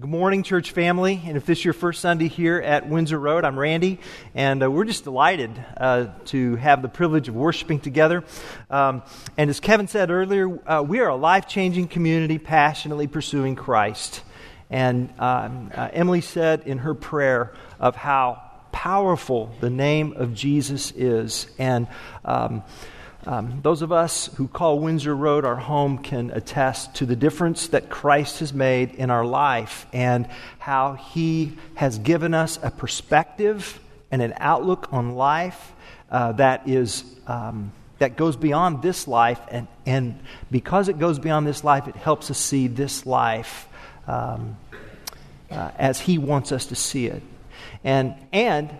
Good morning, church family. And if this is your first Sunday here at Windsor Road, I'm Randy, and uh, we're just delighted uh, to have the privilege of worshiping together. Um, and as Kevin said earlier, uh, we are a life changing community passionately pursuing Christ. And um, uh, Emily said in her prayer of how powerful the name of Jesus is. And um, um, those of us who call Windsor Road our home can attest to the difference that Christ has made in our life and how he has given us a perspective and an outlook on life uh, that is. Um, that goes beyond this life, and, and because it goes beyond this life, it helps us see this life um, uh, as He wants us to see it. And, and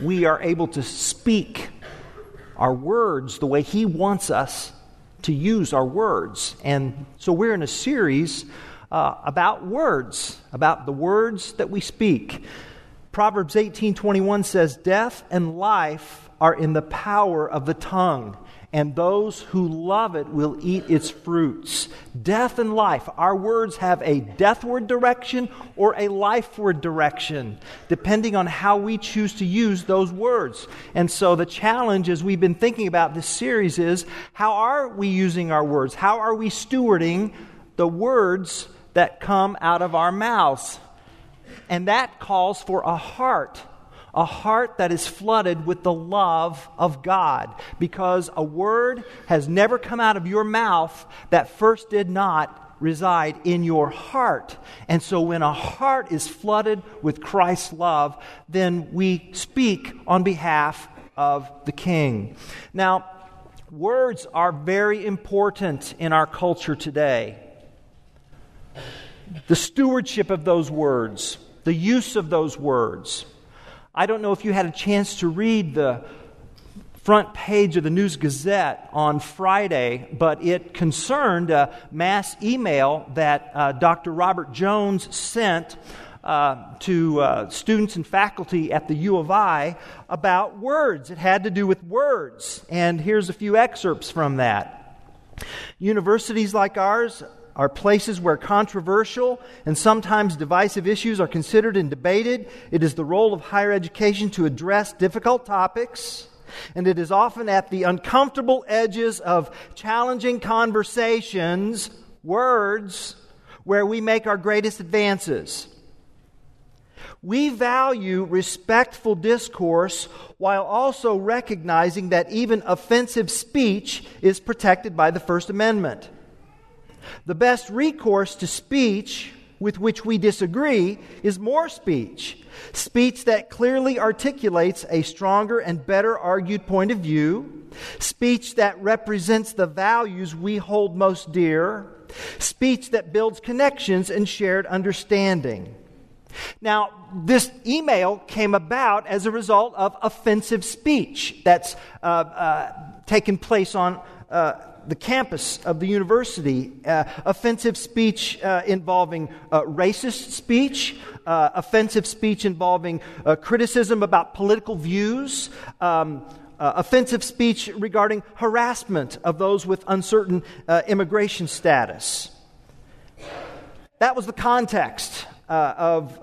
we are able to speak our words the way He wants us to use our words. And so we're in a series uh, about words, about the words that we speak. Proverbs 18:21 says, "Death and life are in the power of the tongue." And those who love it will eat its fruits. Death and life. Our words have a deathward direction or a lifeward direction, depending on how we choose to use those words. And so the challenge, as we've been thinking about this series, is how are we using our words? How are we stewarding the words that come out of our mouths? And that calls for a heart a heart that is flooded with the love of God, because a word has never come out of your mouth that first did not reside in your heart. And so when a heart is flooded with Christ's love, then we speak on behalf of the King. Now, words are very important in our culture today. The stewardship of those words, the use of those words. I don't know if you had a chance to read the front page of the News Gazette on Friday, but it concerned a mass email that uh, Dr. Robert Jones sent uh, to uh, students and faculty at the U of I about words. It had to do with words. And here's a few excerpts from that. Universities like ours are places where controversial and sometimes divisive issues are considered and debated. It is the role of higher education to address difficult topics, and it is often at the uncomfortable edges of challenging conversations, words, where we make our greatest advances. We value respectful discourse while also recognizing that even offensive speech is protected by the First Amendment. The best recourse to speech with which we disagree is more speech. Speech that clearly articulates a stronger and better argued point of view. Speech that represents the values we hold most dear. Speech that builds connections and shared understanding. Now, this email came about as a result of offensive speech that's uh, uh, taken place on. Uh, the campus of the university, uh, offensive speech uh, involving uh, racist speech, uh, offensive speech involving uh, criticism about political views, um, uh, offensive speech regarding harassment of those with uncertain immigration status. That was the context of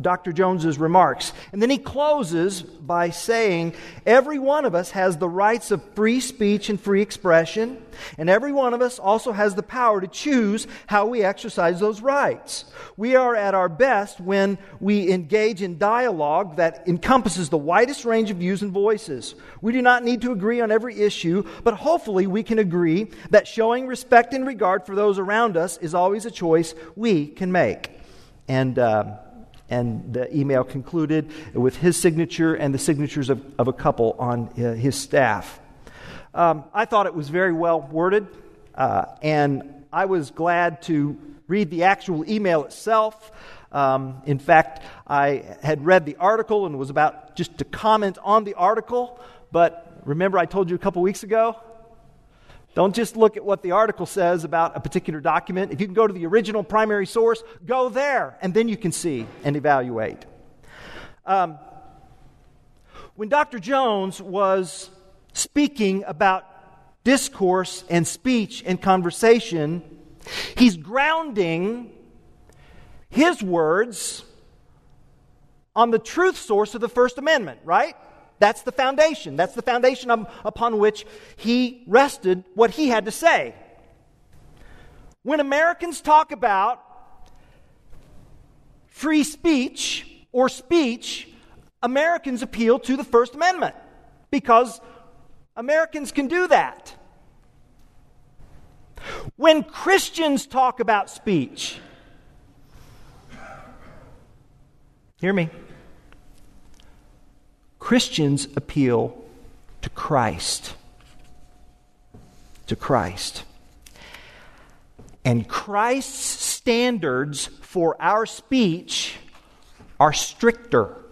Dr. Jones's remarks. And then he closes by saying, Every one of us has the rights of free speech and free expression, and every one of us also has the power to choose how we exercise those rights. We are at our best when we engage in dialogue that encompasses the widest range of views and voices. We do not need to agree on every issue, but hopefully we can agree that showing respect and regard for those around us is always a choice we can make. And, uh, and the email concluded with his signature and the signatures of, of a couple on uh, his staff. Um, I thought it was very well worded, uh, and I was glad to read the actual email itself. Um, in fact, I had read the article and was about just to comment on the article, but remember I told you a couple weeks ago don't just look at what the article says about a particular document. If you can go to the original primary source, go there, and then you can see and evaluate. Um, when Dr. Jones was speaking about discourse and speech and conversation, he's grounding his words on the truth source of the First Amendment, right? That's the foundation. That's the foundation um, upon which he rested what he had to say. When Americans talk about free speech or speech, Americans appeal to the First Amendment because Americans can do that. When Christians talk about speech, hear me. Christians appeal to Christ. To Christ. And Christ's standards for our speech are stricter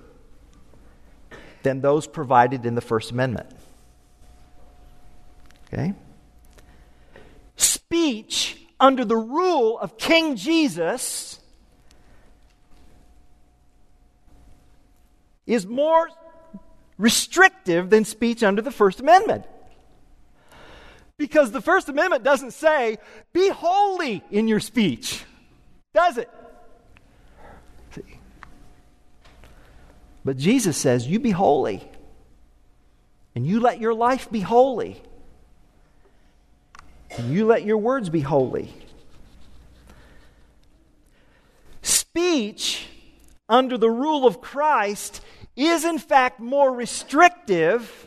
than those provided in the First Amendment. Okay? Speech under the rule of King Jesus is more restrictive than speech under the First Amendment. Because the First Amendment doesn't say, be holy in your speech, does it? See? But Jesus says, you be holy. And you let your life be holy. And you let your words be holy. Speech under the rule of Christ is in fact more restrictive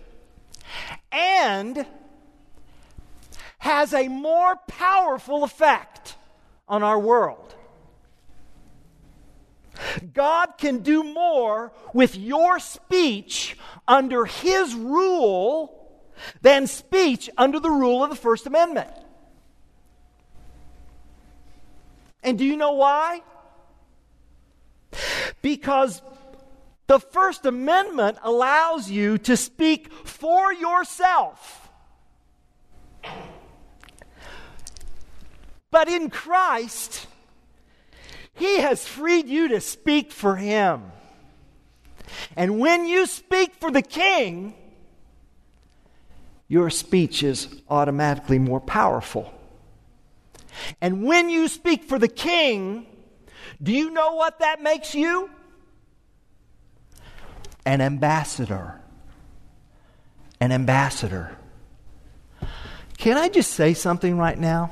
and has a more powerful effect on our world. God can do more with your speech under His rule than speech under the rule of the First Amendment. And do you know why? Because the First Amendment allows you to speak for yourself. But in Christ, He has freed you to speak for Him. And when you speak for the King, your speech is automatically more powerful. And when you speak for the King, do you know what that makes you? An ambassador. An ambassador. Can I just say something right now?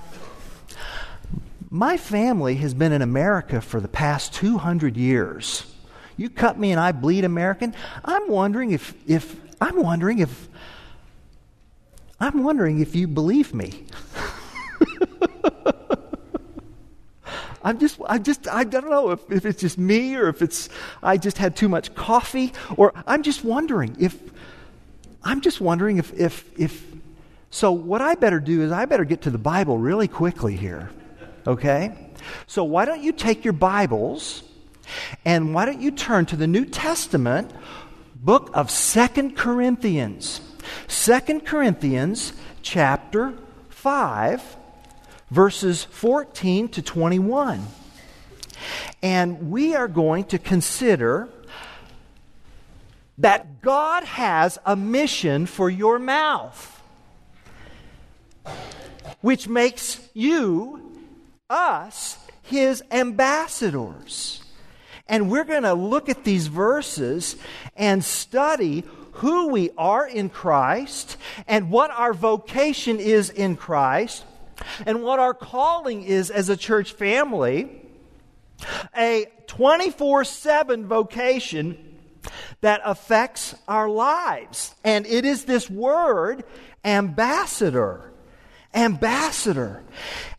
My family has been in America for the past 200 years. You cut me and I bleed American. I'm wondering if, if I'm wondering if I'm wondering if you believe me. I'm just, I just, I don't know if, if it's just me or if it's, I just had too much coffee or I'm just wondering if, I'm just wondering if, if, if, so what I better do is I better get to the Bible really quickly here. Okay? So why don't you take your Bibles and why don't you turn to the New Testament book of Second Corinthians. Second Corinthians chapter 5 verses 14 to 21. And we are going to consider that God has a mission for your mouth, which makes you, us, his ambassadors. And we're going to look at these verses and study who we are in Christ and what our vocation is in Christ and what our calling is as a church family a 24 7 vocation that affects our lives. And it is this word, ambassador. Ambassador.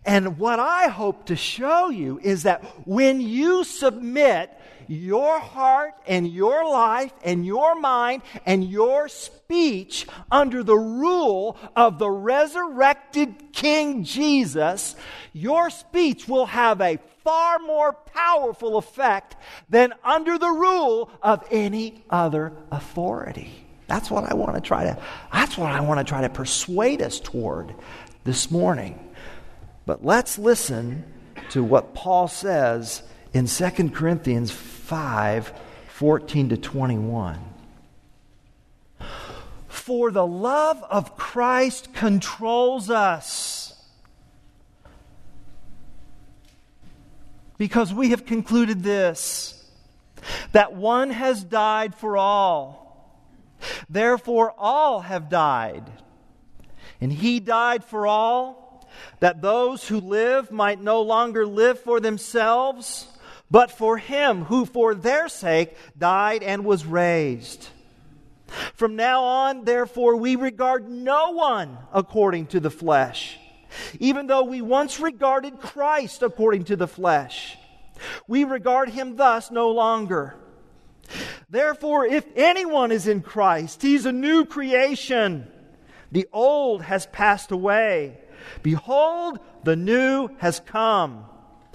And what I hope to show you is that when you submit your heart and your life and your mind and your speech under the rule of the resurrected King Jesus, your speech will have a far more powerful effect than under the rule of any other authority. That's what I want to try to that's what I want to try to persuade us toward this morning. But let's listen to what Paul says in 2 Corinthians 5 14 to 21. For the love of Christ controls us. Because we have concluded this that one has died for all. Therefore, all have died. And he died for all, that those who live might no longer live for themselves, but for him who for their sake died and was raised. From now on, therefore, we regard no one according to the flesh, even though we once regarded Christ according to the flesh. We regard him thus no longer. Therefore, if anyone is in Christ, he's a new creation. The old has passed away. Behold, the new has come.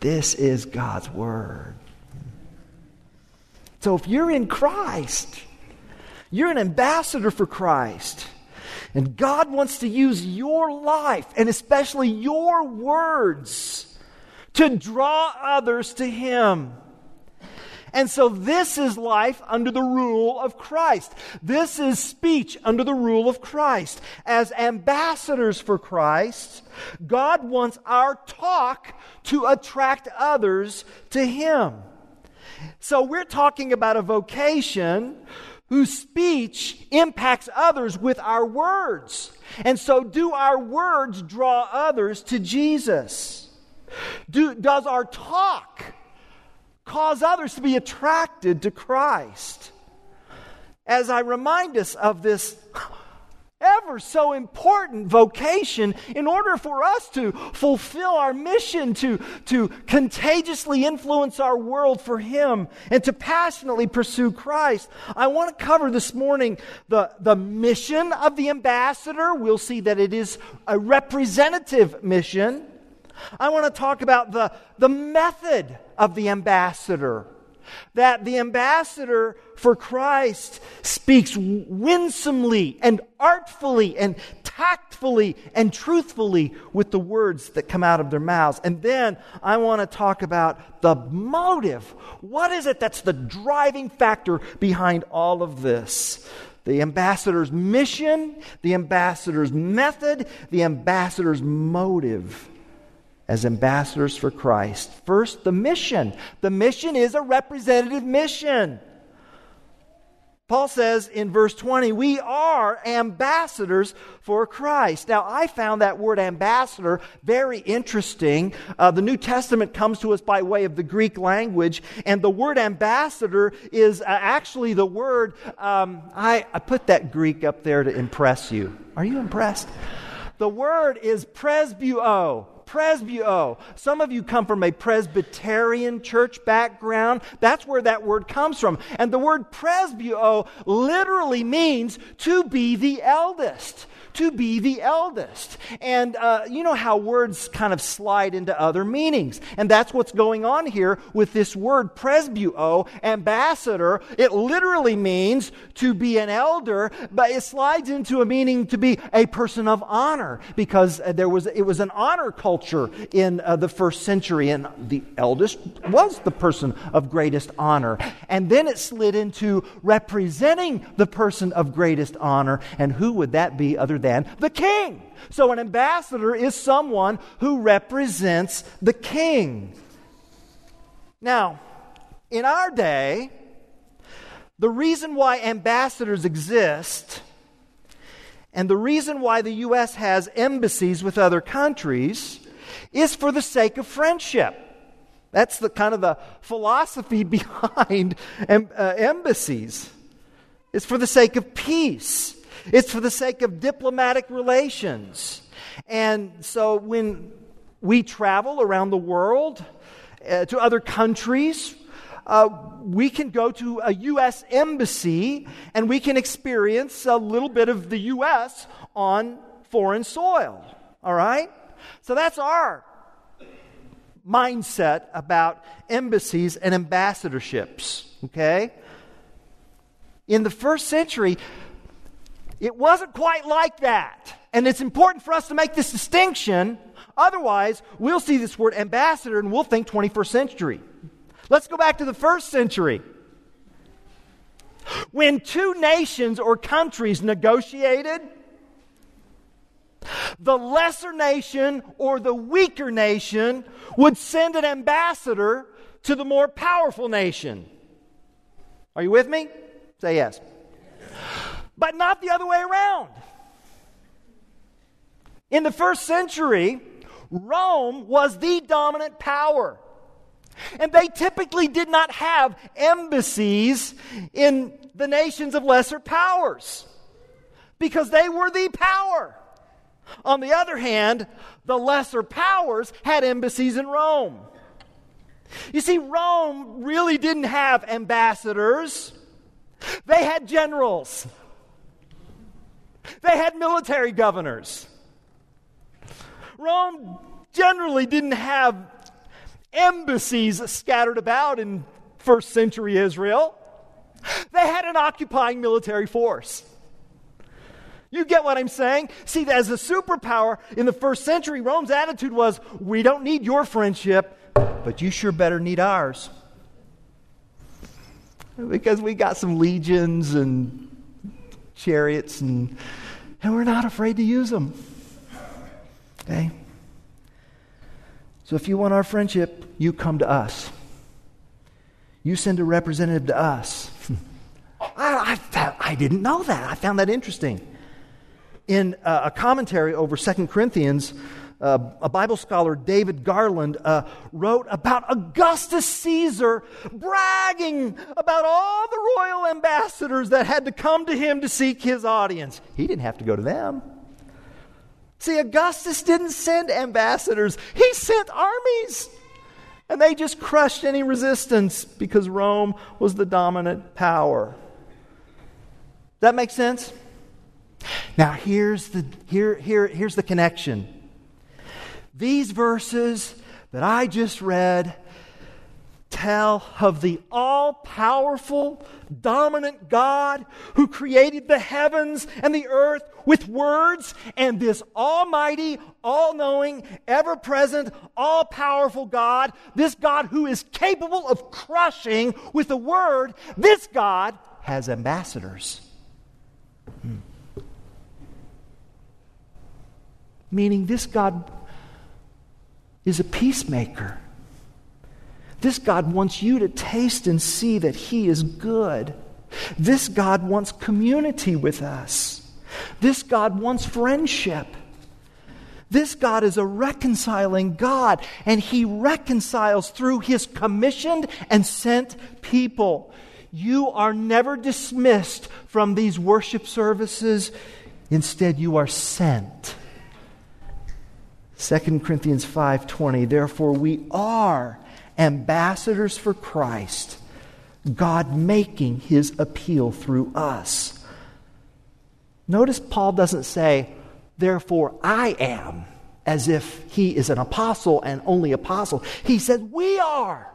This is God's Word. So if you're in Christ, you're an ambassador for Christ. And God wants to use your life, and especially your words, to draw others to Him. And so, this is life under the rule of Christ. This is speech under the rule of Christ. As ambassadors for Christ, God wants our talk to attract others to Him. So, we're talking about a vocation whose speech impacts others with our words. And so, do our words draw others to Jesus? Do, does our talk cause others to be attracted to Christ? As I remind us of this ever so important vocation in order for us to fulfill our mission to, to contagiously influence our world for Him and to passionately pursue Christ. I want to cover this morning the, the mission of the ambassador. We'll see that it is a representative mission. I want to talk about the, the method of the ambassador. That the ambassador for Christ speaks winsomely and artfully and tactfully and truthfully with the words that come out of their mouths. And then I want to talk about the motive. What is it that's the driving factor behind all of this? The ambassador's mission, the ambassador's method, the ambassador's motive as ambassadors for Christ. First, the mission. The mission is a representative mission. Paul says in verse 20, we are ambassadors for Christ. Now, I found that word ambassador very interesting. Uh, the New Testament comes to us by way of the Greek language, and the word ambassador is uh, actually the word, um, I, I put that Greek up there to impress you. Are you impressed? The word is presbuo presbuo. Some of you come from a Presbyterian church background. That's where that word comes from. And the word presbuo literally means to be the eldest to be the eldest. And uh, you know how words kind of slide into other meanings. And that's what's going on here with this word presbuo, ambassador. It literally means to be an elder, but it slides into a meaning to be a person of honor because uh, there was, it was an honor culture in uh, the first century, and the eldest was the person of greatest honor. And then it slid into representing the person of greatest honor. And who would that be other than than the king. So an ambassador is someone who represents the king. Now, in our day, the reason why ambassadors exist and the reason why the U.S. has embassies with other countries is for the sake of friendship. That's the kind of the philosophy behind em, uh, embassies. It's for the sake of peace. It's for the sake of diplomatic relations. And so when we travel around the world uh, to other countries, uh, we can go to a U.S. embassy and we can experience a little bit of the U.S. on foreign soil. All right? So that's our mindset about embassies and ambassadorships. Okay? In the first century, it wasn't quite like that. And it's important for us to make this distinction. Otherwise, we'll see this word ambassador and we'll think 21st century. Let's go back to the first century. When two nations or countries negotiated, the lesser nation or the weaker nation would send an ambassador to the more powerful nation. Are you with me? Say yes. But not the other way around. In the first century, Rome was the dominant power. And they typically did not have embassies in the nations of lesser powers because they were the power. On the other hand, the lesser powers had embassies in Rome. You see, Rome really didn't have ambassadors, they had generals, they had military governors. Rome generally didn't have embassies scattered about in first century Israel. They had an occupying military force. You get what I'm saying? See, as a superpower in the first century, Rome's attitude was we don't need your friendship, but you sure better need ours. Because we got some legions and chariots, and, and we're not afraid to use them. Okay? So if you want our friendship, you come to us. You send a representative to us. I, I, I didn't know that. I found that interesting in uh, a commentary over Second Corinthians, uh, a Bible scholar, David Garland, uh, wrote about Augustus Caesar bragging about all the royal ambassadors that had to come to him to seek his audience. He didn't have to go to them. See, Augustus didn't send ambassadors, he sent armies. And they just crushed any resistance because Rome was the dominant power. That makes sense? Now, here's the, here, here, here's the connection. These verses that I just read tell of the all powerful, dominant God who created the heavens and the earth with words, and this almighty, all knowing, ever present, all powerful God, this God who is capable of crushing with a word, this God has ambassadors. Hmm. Meaning, this God is a peacemaker. This God wants you to taste and see that He is good. This God wants community with us. This God wants friendship. This God is a reconciling God, and He reconciles through His commissioned and sent people. You are never dismissed from these worship services. Instead, you are sent. 2 Corinthians 5:20 Therefore we are ambassadors for Christ God making his appeal through us. Notice Paul doesn't say therefore I am as if he is an apostle and only apostle. He said we are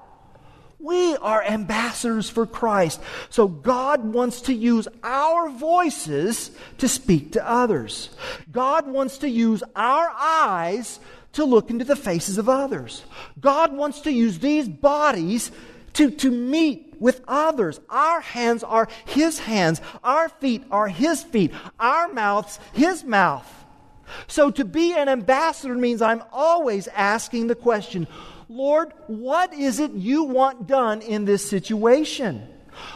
we are ambassadors for Christ. So God wants to use our voices to speak to others. God wants to use our eyes to look into the faces of others. God wants to use these bodies to, to meet with others. Our hands are His hands. Our feet are His feet. Our mouths, His mouth. So to be an ambassador means I'm always asking the question, Lord, what is it you want done in this situation?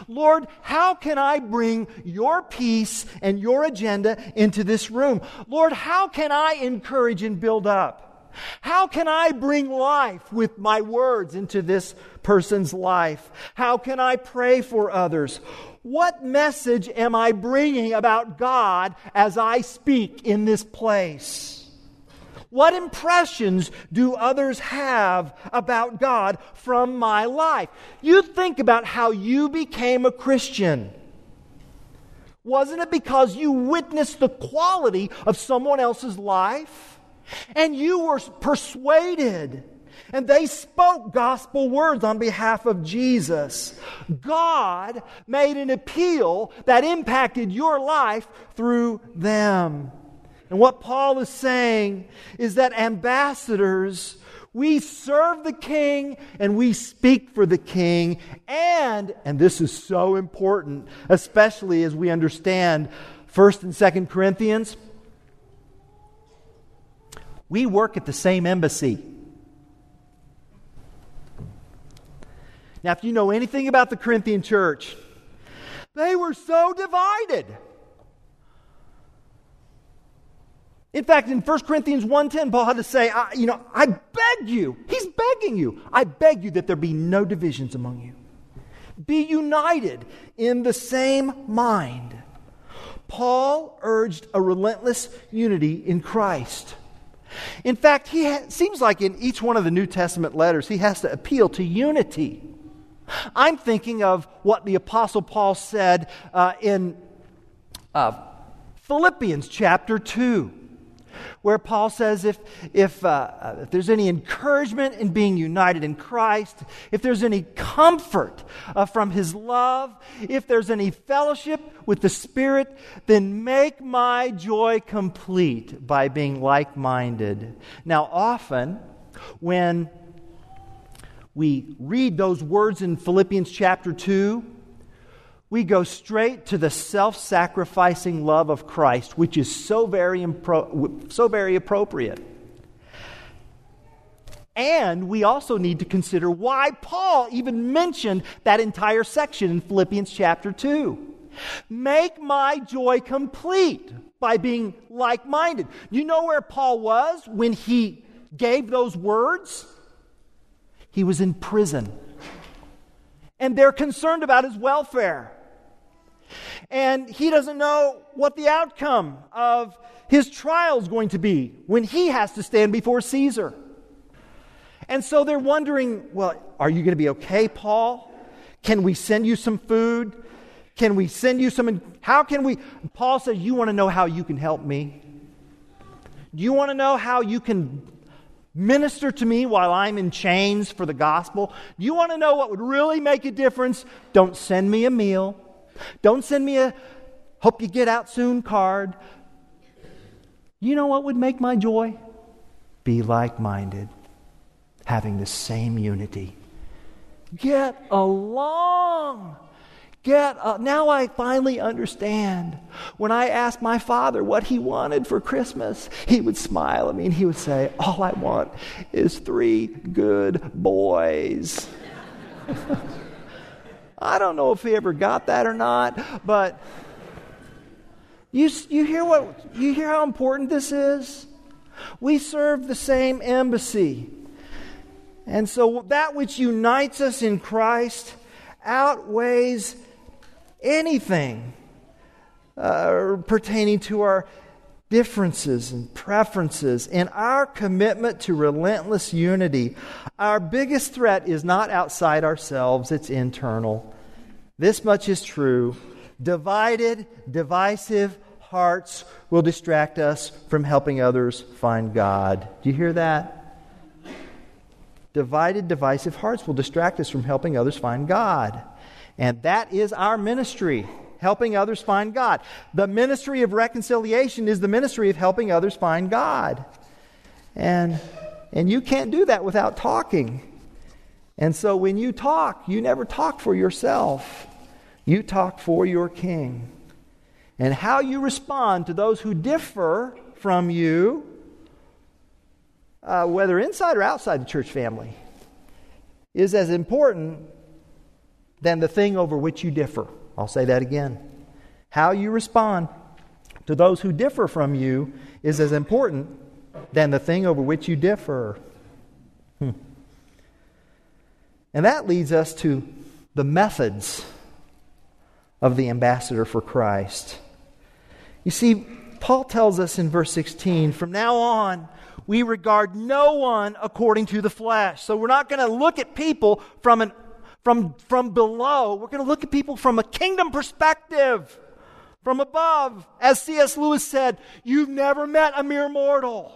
Lord, how can I bring your peace and your agenda into this room? Lord, how can I encourage and build up? How can I bring life with my words into this person's life? How can I pray for others? What message am I bringing about God as I speak in this place? What impressions do others have about God from my life? You think about how you became a Christian. Wasn't it because you witnessed the quality of someone else's life? And you were persuaded. And they spoke gospel words on behalf of Jesus. God made an appeal that impacted your life through them. And what Paul is saying is that ambassadors, we serve the king and we speak for the king. And, and this is so important, especially as we understand 1st and 2nd Corinthians, we work at the same embassy. Now, if you know anything about the Corinthian church, they were so divided. In fact, in 1 Corinthians 1.10, Paul had to say, you know, I beg you, he's begging you, I beg you that there be no divisions among you. Be united in the same mind. Paul urged a relentless unity in Christ. In fact, he ha- seems like in each one of the New Testament letters, he has to appeal to unity. I'm thinking of what the Apostle Paul said uh, in uh, Philippians chapter 2 where Paul says if, if, uh, uh, if there's any encouragement in being united in Christ, if there's any comfort uh, from his love, if there's any fellowship with the Spirit, then make my joy complete by being like minded. Now, often, when we read those words in Philippians chapter 2, we go straight to the self sacrificing love of Christ, which is so very, impro- so very appropriate. And we also need to consider why Paul even mentioned that entire section in Philippians chapter 2. Make my joy complete by being like minded. You know where Paul was when he gave those words? He was in prison. And they're concerned about his welfare. And he doesn't know what the outcome of his trial is going to be when he has to stand before Caesar. And so they're wondering, well, are you going to be okay, Paul? Can we send you some food? Can we send you some? How can we? Paul says, You want to know how you can help me? Do you want to know how you can minister to me while I'm in chains for the gospel? Do you want to know what would really make a difference? Don't send me a meal. Don't send me a hope you get out soon card. You know what would make my joy? Be like minded, having the same unity. Get along. Get uh, now I finally understand. When I asked my father what he wanted for Christmas, he would smile at me and he would say, "All I want is three good boys." I don't know if he ever got that or not, but you, you, hear what, you hear how important this is? We serve the same embassy. And so that which unites us in Christ outweighs anything uh, pertaining to our differences and preferences and our commitment to relentless unity. Our biggest threat is not outside ourselves, it's internal. This much is true. Divided, divisive hearts will distract us from helping others find God. Do you hear that? Divided, divisive hearts will distract us from helping others find God. And that is our ministry helping others find God. The ministry of reconciliation is the ministry of helping others find God. And, and you can't do that without talking. And so when you talk, you never talk for yourself, you talk for your king. And how you respond to those who differ from you, uh, whether inside or outside the church family, is as important than the thing over which you differ. I'll say that again. How you respond to those who differ from you is as important than the thing over which you differ. Hmm. And that leads us to the methods of the ambassador for Christ. You see, Paul tells us in verse 16 from now on, we regard no one according to the flesh. So we're not going to look at people from, an, from, from below. We're going to look at people from a kingdom perspective, from above. As C.S. Lewis said, you've never met a mere mortal.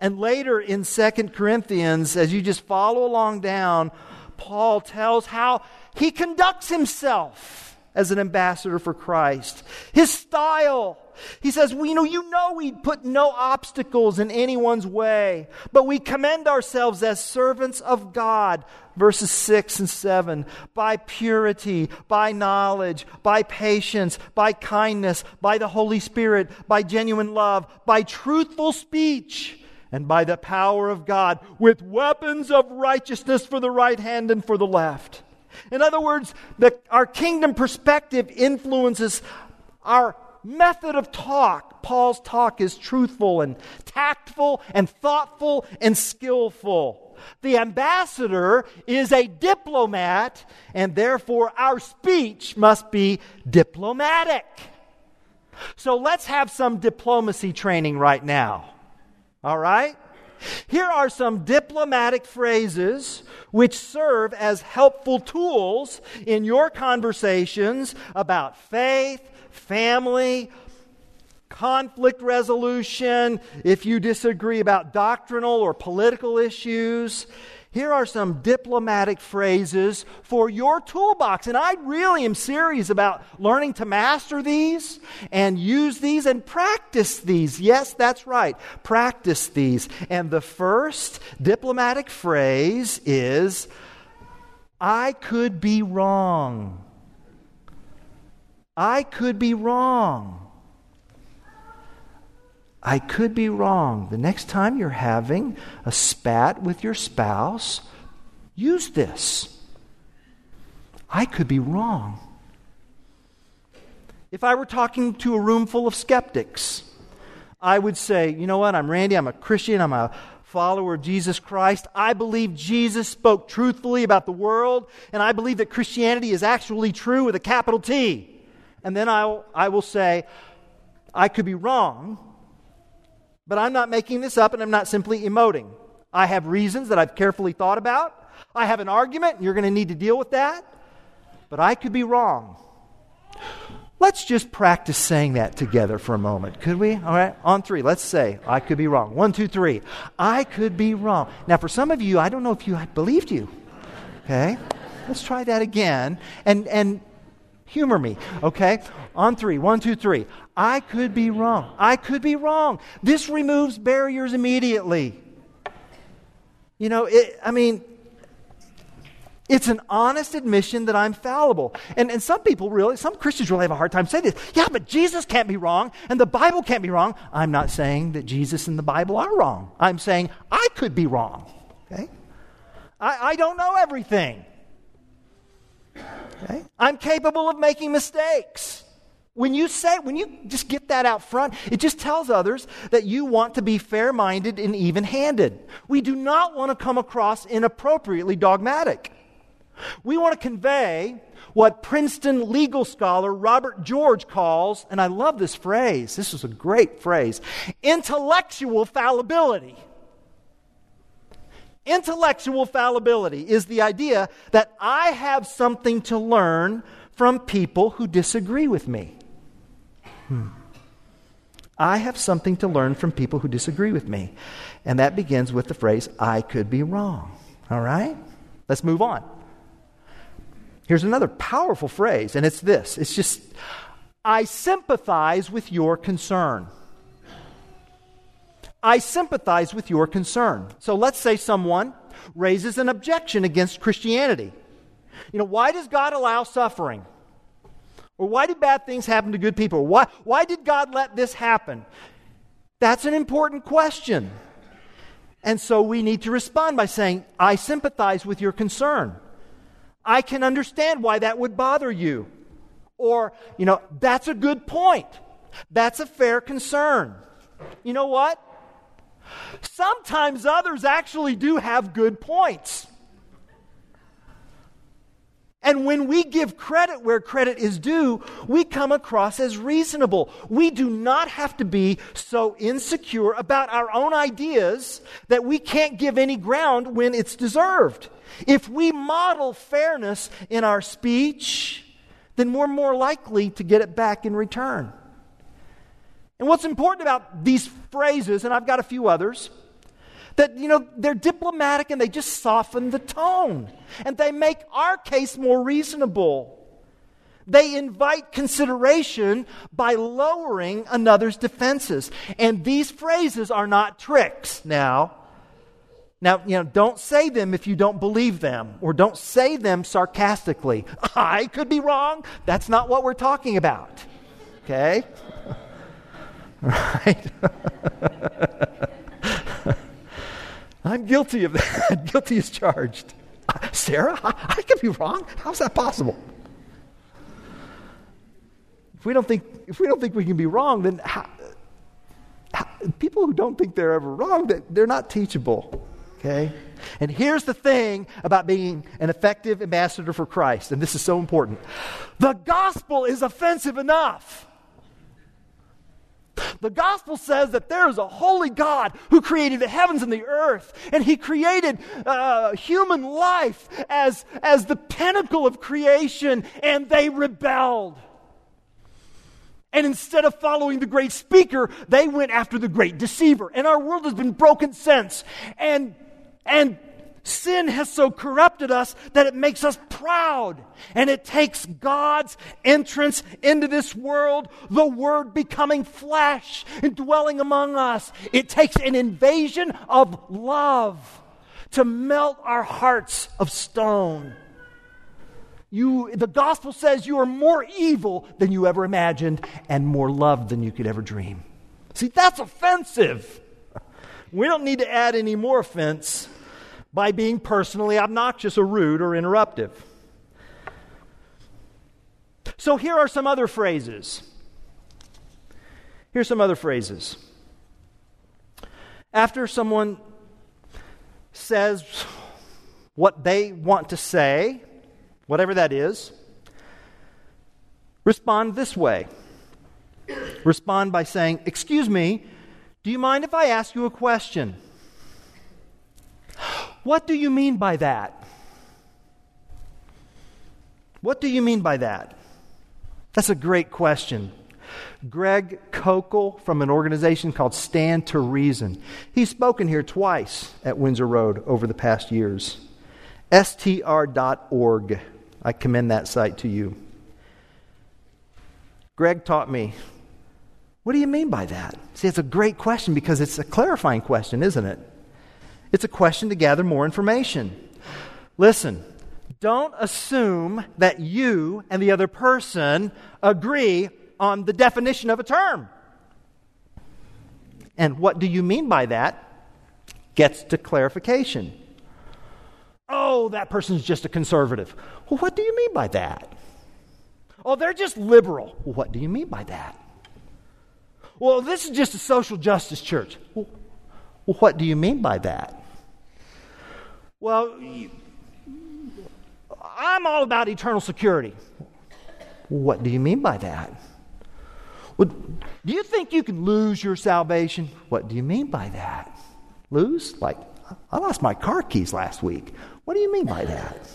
And later in 2 Corinthians, as you just follow along down, Paul tells how he conducts himself as an ambassador for Christ. His style. He says, well, you know, you know we put no obstacles in anyone's way, but we commend ourselves as servants of God, verses 6 and 7, by purity, by knowledge, by patience, by kindness, by the Holy Spirit, by genuine love, by truthful speech and by the power of God with weapons of righteousness for the right hand and for the left. In other words, the, our kingdom perspective influences our method of talk. Paul's talk is truthful and tactful and thoughtful and skillful. The ambassador is a diplomat, and therefore our speech must be diplomatic. So let's have some diplomacy training right now. All right? Here are some diplomatic phrases which serve as helpful tools in your conversations about faith, family, conflict resolution, if you disagree about doctrinal or political issues. Here are some diplomatic phrases for your toolbox. And I really am serious about learning to master these and use these and practice these. Yes, that's right. Practice these. And the first diplomatic phrase is I could be wrong. I could be wrong. I could be wrong. The next time you're having a spat with your spouse, use this. I could be wrong. If I were talking to a room full of skeptics, I would say, you know what, I'm Randy, I'm a Christian, I'm a follower of Jesus Christ. I believe Jesus spoke truthfully about the world, and I believe that Christianity is actually true with a capital T. And then I'll, I will say, I could be wrong, but I'm not making this up and I'm not simply emoting. I have reasons that I've carefully thought about. I have an argument, and you're going to need to deal with that. But I could be wrong. Let's just practice saying that together for a moment, could we? All right, on three, let's say, I could be wrong. One, two, three. I could be wrong. Now, for some of you, I don't know if you I believed you. Okay? Let's try that again. And, and humor me, okay? On three. One, two, three. I could be wrong. I could be wrong. This removes barriers immediately. You know, it, I mean, it's an honest admission that I'm fallible. And, and some people really, some Christians really have a hard time saying this. Yeah, but Jesus can't be wrong and the Bible can't be wrong. I'm not saying that Jesus and the Bible are wrong. I'm saying I could be wrong. Okay? I, I don't know everything. Okay? I'm capable of making mistakes. When you say, when you just get that out front, it just tells others that you want to be fair minded and even handed. We do not want to come across inappropriately dogmatic. We want to convey what Princeton legal scholar Robert George calls, and I love this phrase, this is a great phrase, intellectual fallibility. Intellectual fallibility is the idea that I have something to learn from people who disagree with me. Hmm. I have something to learn from people who disagree with me. And that begins with the phrase, I could be wrong. All right? Let's move on. Here's another powerful phrase, and it's this it's just, I sympathize with your concern. I sympathize with your concern. So let's say someone raises an objection against Christianity. You know, why does God allow suffering? Or why do bad things happen to good people? Why, why did God let this happen? That's an important question. And so we need to respond by saying, I sympathize with your concern. I can understand why that would bother you. Or, you know, that's a good point. That's a fair concern. You know what? Sometimes others actually do have good points. And when we give credit where credit is due, we come across as reasonable. We do not have to be so insecure about our own ideas that we can't give any ground when it's deserved. If we model fairness in our speech, then we're more likely to get it back in return. And what's important about these phrases, and I've got a few others, that, you know, they're diplomatic and they just soften the tone. And they make our case more reasonable. They invite consideration by lowering another's defenses. And these phrases are not tricks now. Now, you know, don't say them if you don't believe them, or don't say them sarcastically. I could be wrong. That's not what we're talking about. Okay? Right? I'm guilty of that. guilty as charged. Sarah, I, I could be wrong. How's that possible? If we don't think, if we, don't think we can be wrong, then how, how, people who don't think they're ever wrong, they're not teachable. Okay? And here's the thing about being an effective ambassador for Christ, and this is so important the gospel is offensive enough. The gospel says that there is a holy God who created the heavens and the earth, and he created uh, human life as, as the pinnacle of creation, and they rebelled. And instead of following the great speaker, they went after the great deceiver. And our world has been broken since. And, and Sin has so corrupted us that it makes us proud. And it takes God's entrance into this world, the Word becoming flesh and dwelling among us. It takes an invasion of love to melt our hearts of stone. You, the gospel says you are more evil than you ever imagined and more loved than you could ever dream. See, that's offensive. We don't need to add any more offense by being personally obnoxious or rude or interruptive. So here are some other phrases. Here's some other phrases. After someone says what they want to say, whatever that is, respond this way. Respond by saying, Excuse me, do you mind if I ask you a question? What do you mean by that? What do you mean by that? That's a great question. Greg Koukl from an organization called Stand to Reason. He's spoken here twice at Windsor Road over the past years. STR.org. I commend that site to you. Greg taught me. What do you mean by that? See, it's a great question because it's a clarifying question, isn't it? It's a question to gather more information. Listen, don't assume that you and the other person agree on the definition of a term. And what do you mean by that? Gets to clarification. Oh, that person's just a conservative. Well, what do you mean by that? Oh, they're just liberal. Well, what do you mean by that? Well, this is just a social justice church. Well, what do you mean by that? Well, I'm all about eternal security. What do you mean by that? Well, do you think you can lose your salvation? What do you mean by that? Lose? Like, I lost my car keys last week. What do you mean by that?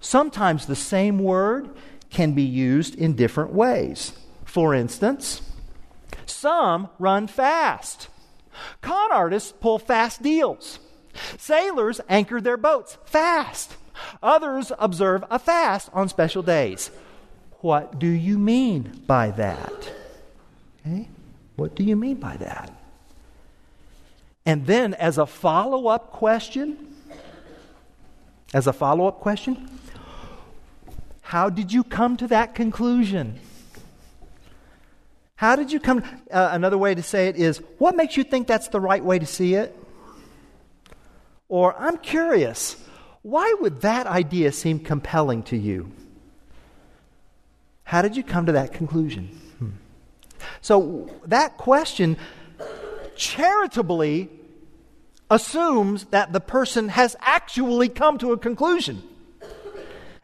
Sometimes the same word can be used in different ways. For instance, some run fast. Con artists pull fast deals. Sailors anchor their boats fast. Others observe a fast on special days. What do you mean by that? Okay? What do you mean by that? And then, as a follow up question, as a follow up question, how did you come to that conclusion? How did you come? Uh, another way to say it is, what makes you think that's the right way to see it? Or, I'm curious, why would that idea seem compelling to you? How did you come to that conclusion? So, that question charitably assumes that the person has actually come to a conclusion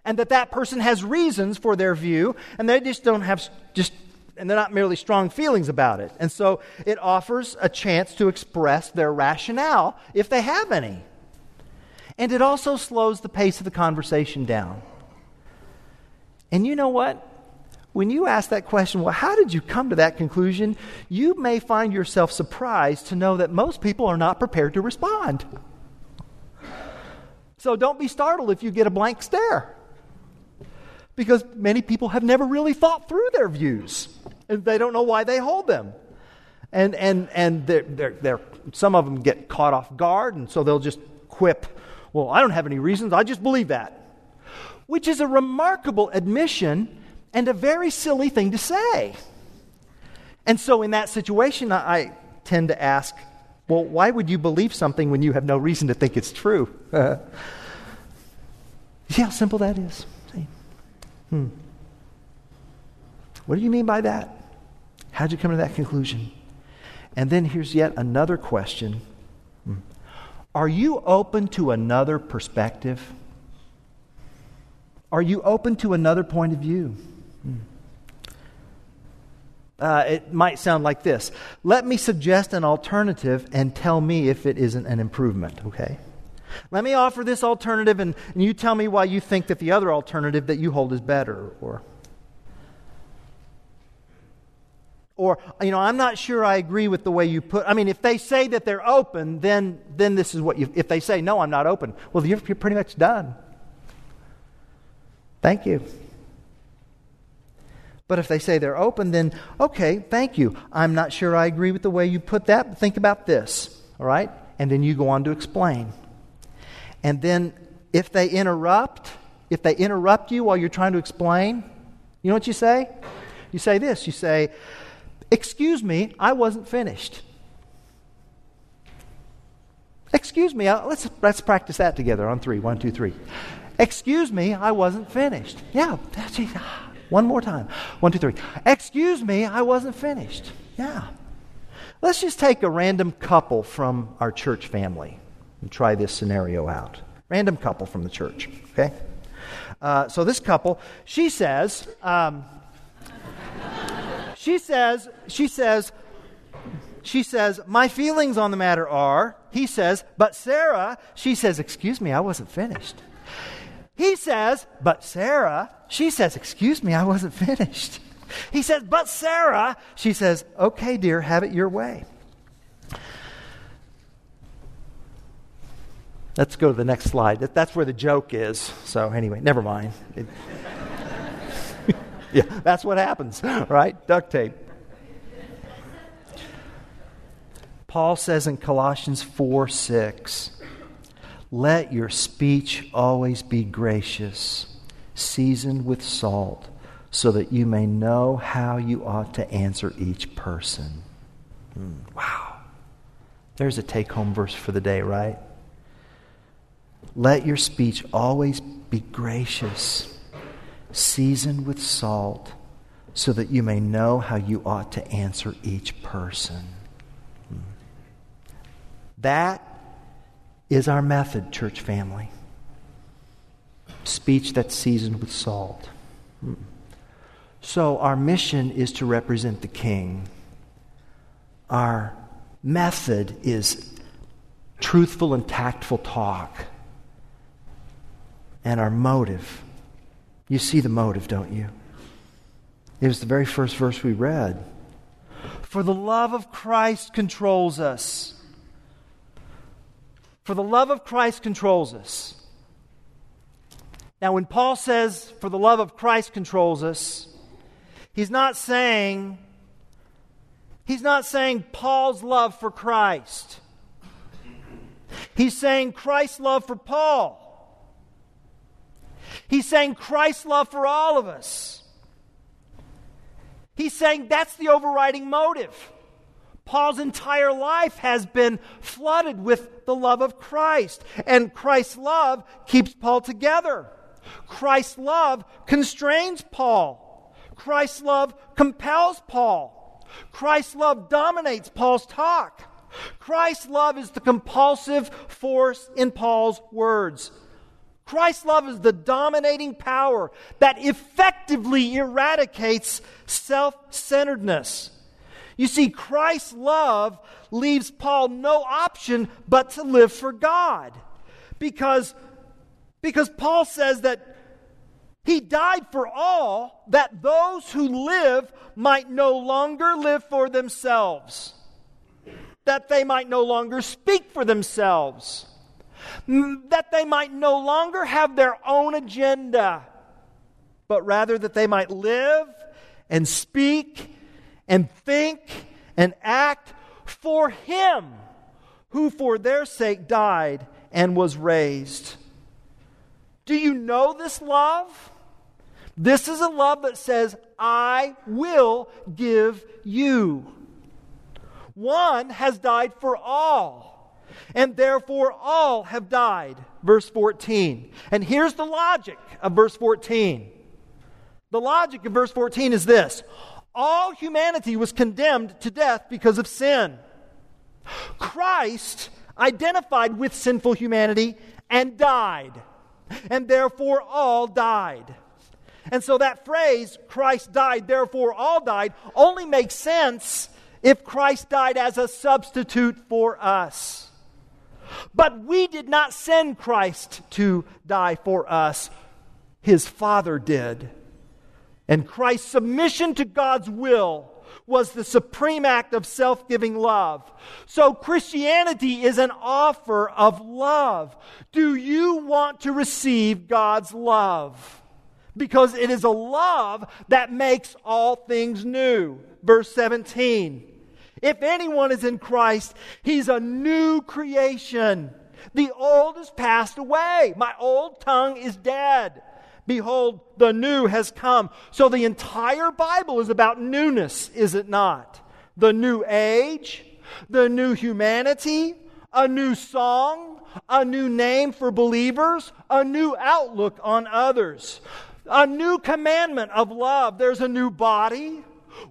and that that person has reasons for their view and they just don't have just and they're not merely strong feelings about it. And so it offers a chance to express their rationale if they have any. And it also slows the pace of the conversation down. And you know what? When you ask that question, well, how did you come to that conclusion? You may find yourself surprised to know that most people are not prepared to respond. So don't be startled if you get a blank stare. Because many people have never really thought through their views, and they don't know why they hold them. And, and, and they're, they're, they're, some of them get caught off guard, and so they'll just quip, Well, I don't have any reasons, I just believe that. Which is a remarkable admission and a very silly thing to say. And so, in that situation, I, tend to ask, well, why would you believe something when you have no reason to think it's true? See how simple that is? See? Hmm. What do you mean by that? How'd you come to that conclusion? And then here's yet another question. Are you open to another perspective? Are you open to another point of view? Uh, it might sound like this Let me suggest an alternative and tell me if it isn't an improvement, okay? Let me offer this alternative and, and you tell me why you think that the other alternative that you hold is better. Or, or, you know, I'm not sure I agree with the way you put. I mean, if they say that they're open, then, then this is what you. If they say, no, I'm not open, well, you're, you're pretty much done. Thank you. But if they say they're open, then okay, thank you. I'm not sure I agree with the way you put that, but think about this, all right? And then you go on to explain. And then if they interrupt, if they interrupt you while you're trying to explain, you know what you say? You say this you say, Excuse me, I wasn't finished. Excuse me, uh, let's, let's practice that together on three. One, two, three. Excuse me, I wasn't finished. Yeah, that's it. One more time. One, two, three. Excuse me, I wasn't finished. Yeah. Let's just take a random couple from our church family and try this scenario out. Random couple from the church, okay? Uh, so this couple, she says, um, she says, she says, she says, my feelings on the matter are, he says, but Sarah, she says, excuse me, I wasn't finished. He says, but Sarah, she says, Excuse me, I wasn't finished. He says, But Sarah, she says, Okay, dear, have it your way. Let's go to the next slide. That's where the joke is. So, anyway, never mind. It, that's what happens, right? Duct tape. Paul says in Colossians 4 6, let your speech always be gracious, seasoned with salt, so that you may know how you ought to answer each person. Mm, wow. There's a take home verse for the day, right? Let your speech always be gracious, seasoned with salt, so that you may know how you ought to answer each person. That is our method, church family. Speech that's seasoned with salt. So, our mission is to represent the King. Our method is truthful and tactful talk. And our motive, you see the motive, don't you? It was the very first verse we read. For the love of Christ controls us for the love of Christ controls us. Now, when Paul says, for the love of Christ controls us, he's not saying, he's not saying Paul's love for Christ. He's saying Christ's love for Paul. He's saying Christ's love for all of us. He's saying that's the overriding motive. Paul's entire life has been flooded with the love of Christ. And Christ's love keeps Paul together. Christ's love constrains Paul. Christ's love compels Paul. Christ's love dominates Paul's talk. Christ's love is the compulsive force in Paul's words. Christ's love is the dominating power that effectively eradicates self centeredness. You see, Christ's love leaves Paul no option but to live for God. Because, because Paul says that he died for all, that those who live might no longer live for themselves, that they might no longer speak for themselves that they might no longer have their own agenda, but rather that they might live and speak and think and act for Him who for their sake died and was raised. Do you know this love? This is a love that says, I will give you. One has died for all and therefore all have died. Verse 14. And here's the logic of verse 14. The logic of verse 14 is this all humanity was condemned to death because of sin. Christ identified with sinful humanity and died, and therefore all died. And so that phrase, Christ died, therefore all died, only makes sense if Christ died as a substitute for us. But we did not send Christ to die for us, his Father did. And Christ's submission to God's will was the supreme act of self giving love. So Christianity is an offer of love. Do you want to receive God's love? Because it is a love that makes all things new. Verse 17. If anyone is in Christ, he's a new creation. The old has passed away. My old tongue is dead. Behold, the new has come. So the entire Bible is about newness, is it not? The new age, the new humanity, a new song, a new name for believers, a new outlook on others, a new commandment of love. There's a new body,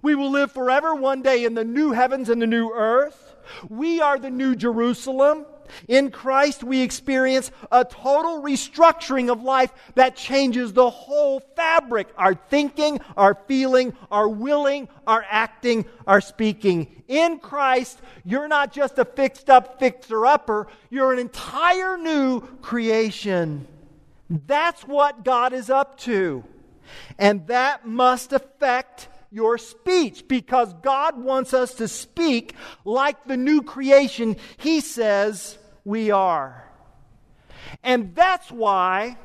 we will live forever one day in the new heavens and the new earth. We are the new Jerusalem. In Christ, we experience a total restructuring of life that changes the whole fabric our thinking, our feeling, our willing, our acting, our speaking. In Christ, you're not just a fixed up fixer upper, you're an entire new creation. That's what God is up to. And that must affect your speech because God wants us to speak like the new creation He says we are. And that's why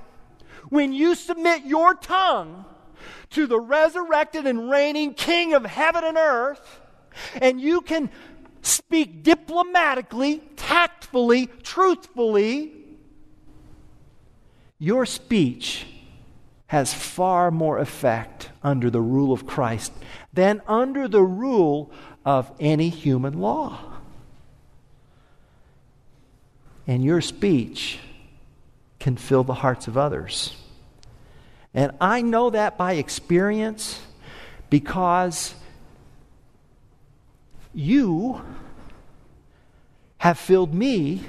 when you submit your tongue to the resurrected and reigning King of heaven and earth, and you can speak diplomatically, tactfully, truthfully, your speech has far more effect under the rule of Christ than under the rule of any human law. And your speech can fill the hearts of others. And I know that by experience because you have filled me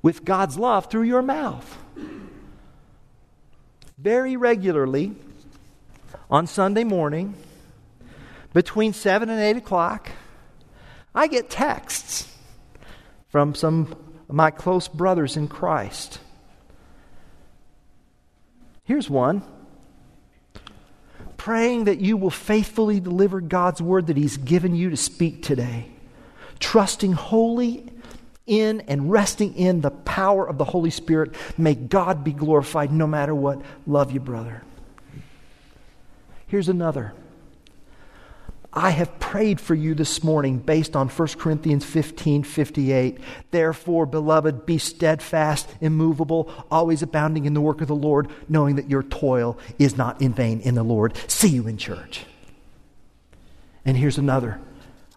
with God's love through your mouth very regularly on Sunday morning between 7 and 8 o'clock, I get texts from some of my close brothers in Christ. Here's one praying that you will faithfully deliver God's word that He's given you to speak today, trusting wholly in and resting in the power of the Holy Spirit. May God be glorified no matter what. Love you, brother. Here's another. I have prayed for you this morning based on 1 Corinthians 15 58. Therefore, beloved, be steadfast, immovable, always abounding in the work of the Lord, knowing that your toil is not in vain in the Lord. See you in church. And here's another.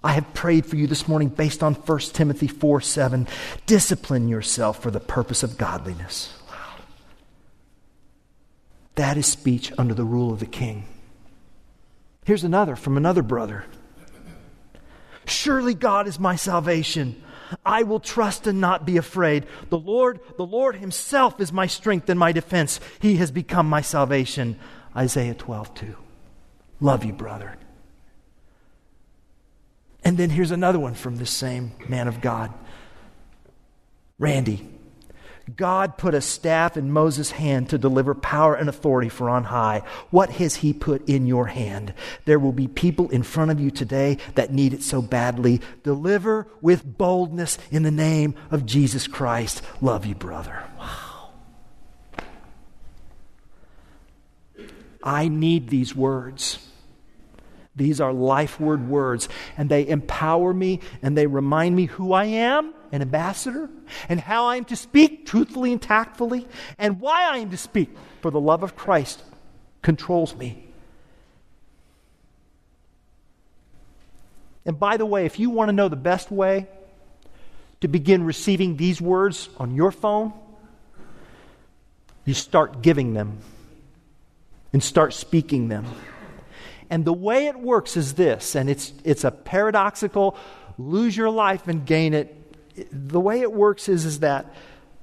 I have prayed for you this morning based on 1 Timothy 4 7. Discipline yourself for the purpose of godliness. That is speech under the rule of the king. Here's another from another brother. Surely God is my salvation. I will trust and not be afraid. The Lord, the Lord Himself is my strength and my defense. He has become my salvation. Isaiah 12, 2. Love you, brother. And then here's another one from this same man of God Randy. God put a staff in Moses' hand to deliver power and authority for on high. What has He put in your hand? There will be people in front of you today that need it so badly. Deliver with boldness in the name of Jesus Christ. Love you, brother. Wow. I need these words. These are life word words, and they empower me and they remind me who I am an ambassador, and how I am to speak truthfully and tactfully, and why I am to speak, for the love of Christ controls me. And by the way, if you want to know the best way to begin receiving these words on your phone, you start giving them and start speaking them. And the way it works is this, and it's, it's a paradoxical lose your life and gain it the way it works is, is that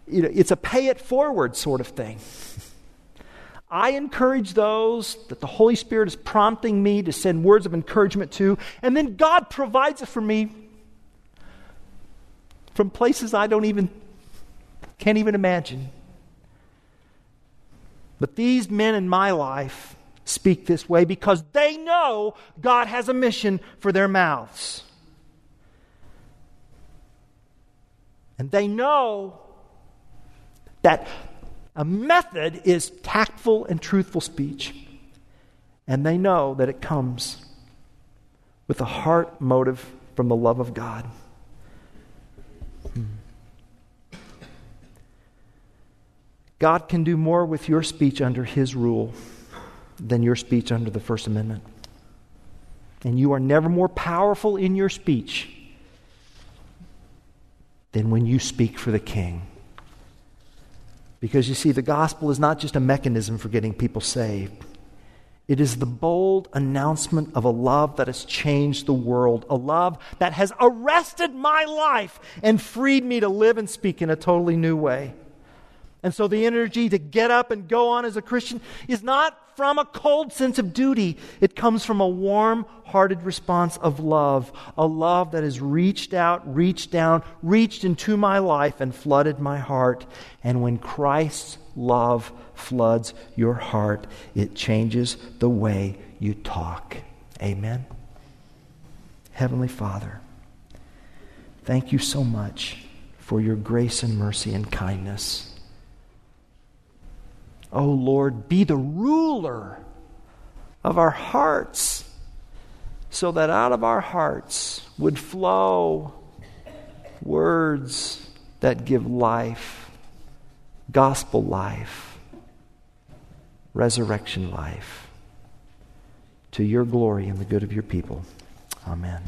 you know, it's a pay it forward sort of thing. I encourage those that the Holy Spirit is prompting me to send words of encouragement to, and then God provides it for me from places I don't even can't even imagine. But these men in my life speak this way because they know God has a mission for their mouths. And they know that a method is tactful and truthful speech. And they know that it comes with a heart motive from the love of God. Hmm. God can do more with your speech under His rule than your speech under the First Amendment. And you are never more powerful in your speech than when you speak for the king. Because you see, the gospel is not just a mechanism for getting people saved. It is the bold announcement of a love that has changed the world, a love that has arrested my life and freed me to live and speak in a totally new way. And so the energy to get up and go on as a Christian is not from a cold sense of duty. It comes from a warm hearted response of love, a love that has reached out, reached down, reached into my life and flooded my heart. And when Christ's love floods your heart, it changes the way you talk. Amen. Heavenly Father, thank you so much for your grace and mercy and kindness. Oh Lord, be the ruler of our hearts, so that out of our hearts would flow words that give life, gospel life, resurrection life, to your glory and the good of your people. Amen.